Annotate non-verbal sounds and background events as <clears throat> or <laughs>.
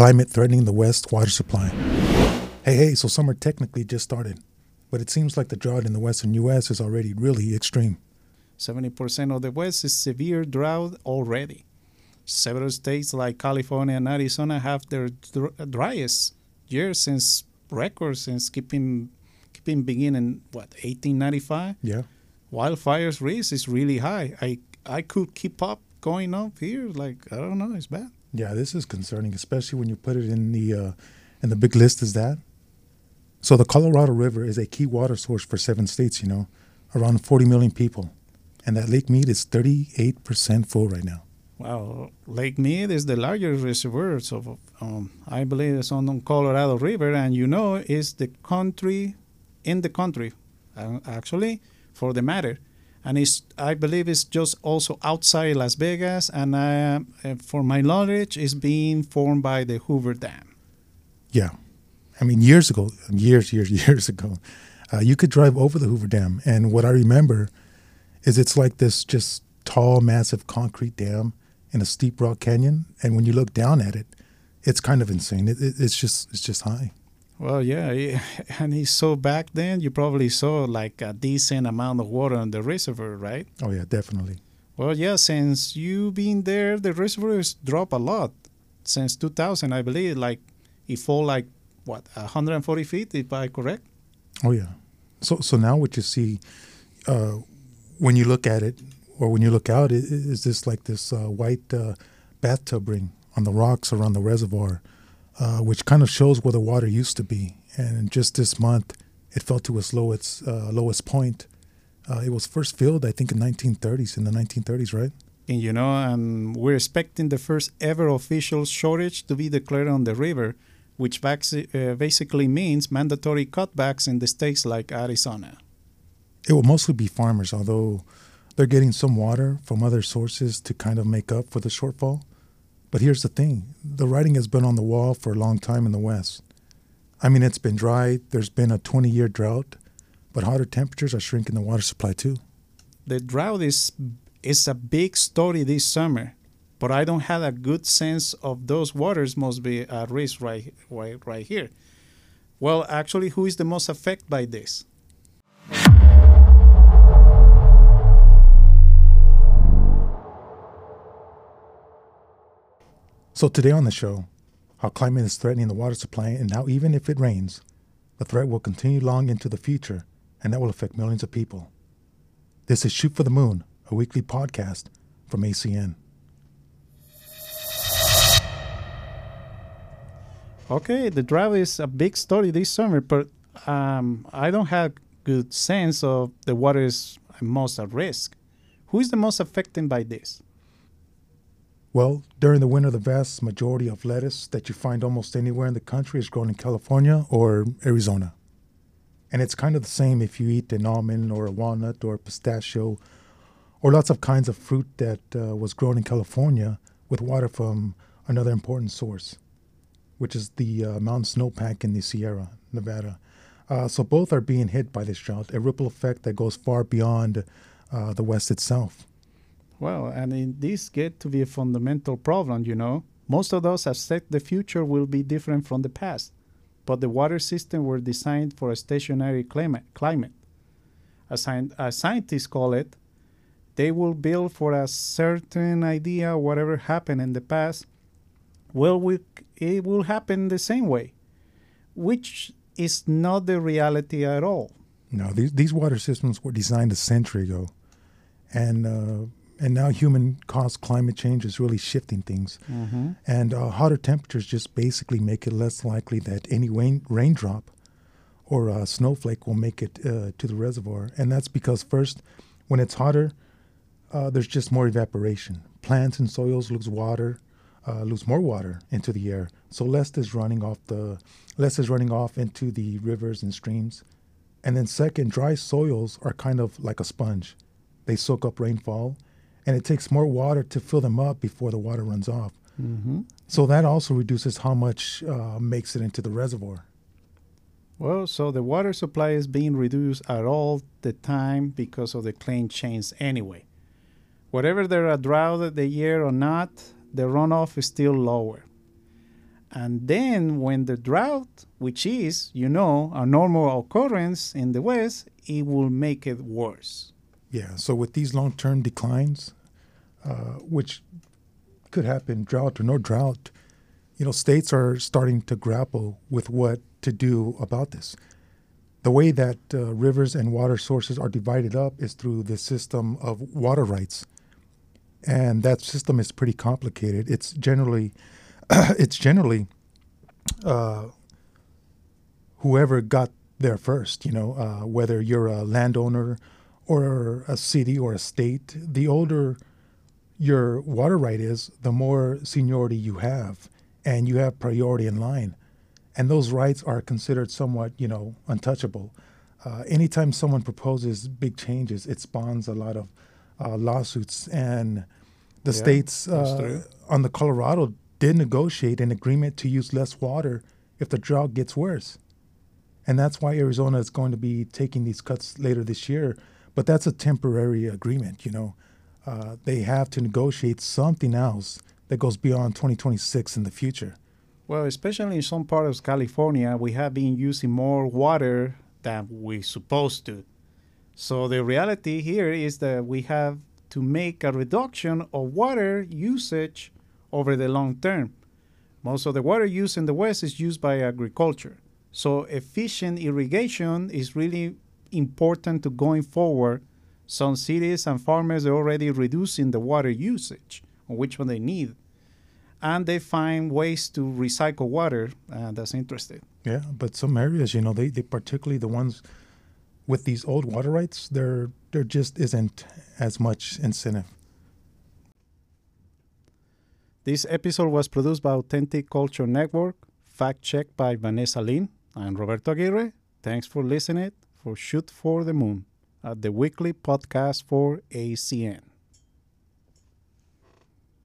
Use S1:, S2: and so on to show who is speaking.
S1: climate threatening the West water supply. Hey, hey, so summer technically just started, but it seems like the drought in the western U.S. is already really extreme.
S2: 70% of the West is severe drought already. Several states like California and Arizona have their dr- driest year since records since keeping keeping beginning what 1895.
S1: Yeah.
S2: Wildfires risk is really high. I I could keep up going up here. Like I don't know, it's bad.
S1: Yeah, this is concerning, especially when you put it in the uh, in the big list Is that. So the Colorado River is a key water source for seven states. You know, around 40 million people, and that Lake Mead is 38 percent full right now.
S2: Well, Lake Mead is the largest reservoir, so um, I believe it's on the Colorado River, and you know, it's the country in the country, uh, actually, for the matter, and it's I believe it's just also outside Las Vegas, and uh, for my knowledge, it's being formed by the Hoover Dam.
S1: Yeah, I mean, years ago, years, years, <laughs> years ago, uh, you could drive over the Hoover Dam, and what I remember is it's like this just tall, massive concrete dam in a steep rock canyon, and when you look down at it, it's kind of insane. It, it, it's just it's just high.
S2: Well, yeah, <laughs> and he saw back then you probably saw like a decent amount of water in the reservoir, right?
S1: Oh yeah, definitely.
S2: Well, yeah, since you've been there, the reservoir has dropped a lot since 2000, I believe. Like it fall like what 140 feet, if I correct.
S1: Oh yeah. So so now what you see, uh, when you look at it, or when you look out, is this like this uh, white uh, bathtub ring on the rocks around the reservoir, uh, which kind of shows where the water used to be. And just this month, it fell to its lowest uh, lowest point. Uh, it was first filled, I think, in 1930s. In the 1930s, right?
S2: And you know, um, we're expecting the first ever official shortage to be declared on the river, which uh, basically means mandatory cutbacks in the states like Arizona.
S1: It will mostly be farmers, although they're getting some water from other sources to kind of make up for the shortfall. But here's the thing the writing has been on the wall for a long time in the West. I mean, it's been dry, there's been a 20 year drought, but hotter temperatures are shrinking the water supply too.
S2: The drought is, is a big story this summer, but I don't have a good sense of those waters must be at risk right, right, right here. Well, actually, who is the most affected by this?
S1: So, today on the show, how climate is threatening the water supply and now, even if it rains, the threat will continue long into the future and that will affect millions of people. This is Shoot for the Moon, a weekly podcast from ACN.
S2: Okay, the drought is a big story this summer, but um, I don't have good sense of the water is most at risk. Who is the most affected by this?
S1: Well, during the winter, the vast majority of lettuce that you find almost anywhere in the country is grown in California or Arizona. And it's kind of the same if you eat an almond or a walnut or a pistachio or lots of kinds of fruit that uh, was grown in California with water from another important source, which is the uh, mountain snowpack in the Sierra Nevada. Uh, so both are being hit by this drought, a ripple effect that goes far beyond uh, the West itself.
S2: Well, and in this get to be a fundamental problem, you know. Most of have said the future will be different from the past, but the water system were designed for a stationary climate. climate. As, as scientists call it, they will build for a certain idea whatever happened in the past. Well, we, it will happen the same way, which is not the reality at all.
S1: No, these, these water systems were designed a century ago. And uh, and now human caused climate change is really shifting things. Mm-hmm. And uh, hotter temperatures just basically make it less likely that any rain, raindrop or a snowflake will make it uh, to the reservoir. And that's because, first, when it's hotter, uh, there's just more evaporation. Plants and soils lose water, uh, lose more water into the air. So less is running off the less is running off into the rivers and streams. And then second, dry soils are kind of like a sponge. They soak up rainfall and it takes more water to fill them up before the water runs off. Mm-hmm. So that also reduces how much uh, makes it into the reservoir.
S2: Well, so the water supply is being reduced at all the time because of the climate change anyway. Whatever there are drought the year or not, the runoff is still lower. And then when the drought, which is, you know, a normal occurrence in the West, it will make it worse.
S1: Yeah. So with these long-term declines, uh, which could happen, drought or no drought, you know, states are starting to grapple with what to do about this. The way that uh, rivers and water sources are divided up is through the system of water rights, and that system is pretty complicated. It's generally, <clears throat> it's generally, uh, whoever got there first. You know, uh, whether you're a landowner or a city or a state, the older your water right is, the more seniority you have, and you have priority in line and those rights are considered somewhat, you know, untouchable. Uh, anytime someone proposes big changes, it spawns a lot of uh, lawsuits, and the yeah, states uh, on the Colorado did negotiate an agreement to use less water if the drought gets worse, and that's why Arizona is going to be taking these cuts later this year. But that's a temporary agreement, you know. Uh, they have to negotiate something else that goes beyond 2026 in the future.
S2: Well, especially in some parts of California, we have been using more water than we're supposed to. So the reality here is that we have to make a reduction of water usage over the long term. Most of the water used in the West is used by agriculture. So efficient irrigation is really important to going forward. Some cities and farmers are already reducing the water usage, which one they need and they find ways to recycle water. Uh, that's interesting.
S1: Yeah, but some areas, you know, they, they particularly the ones with these old water rights, there there just isn't as much incentive.
S2: This episode was produced by Authentic Culture Network, fact checked by Vanessa Lin and Roberto Aguirre. Thanks for listening for Shoot for the Moon, at the weekly podcast for ACN.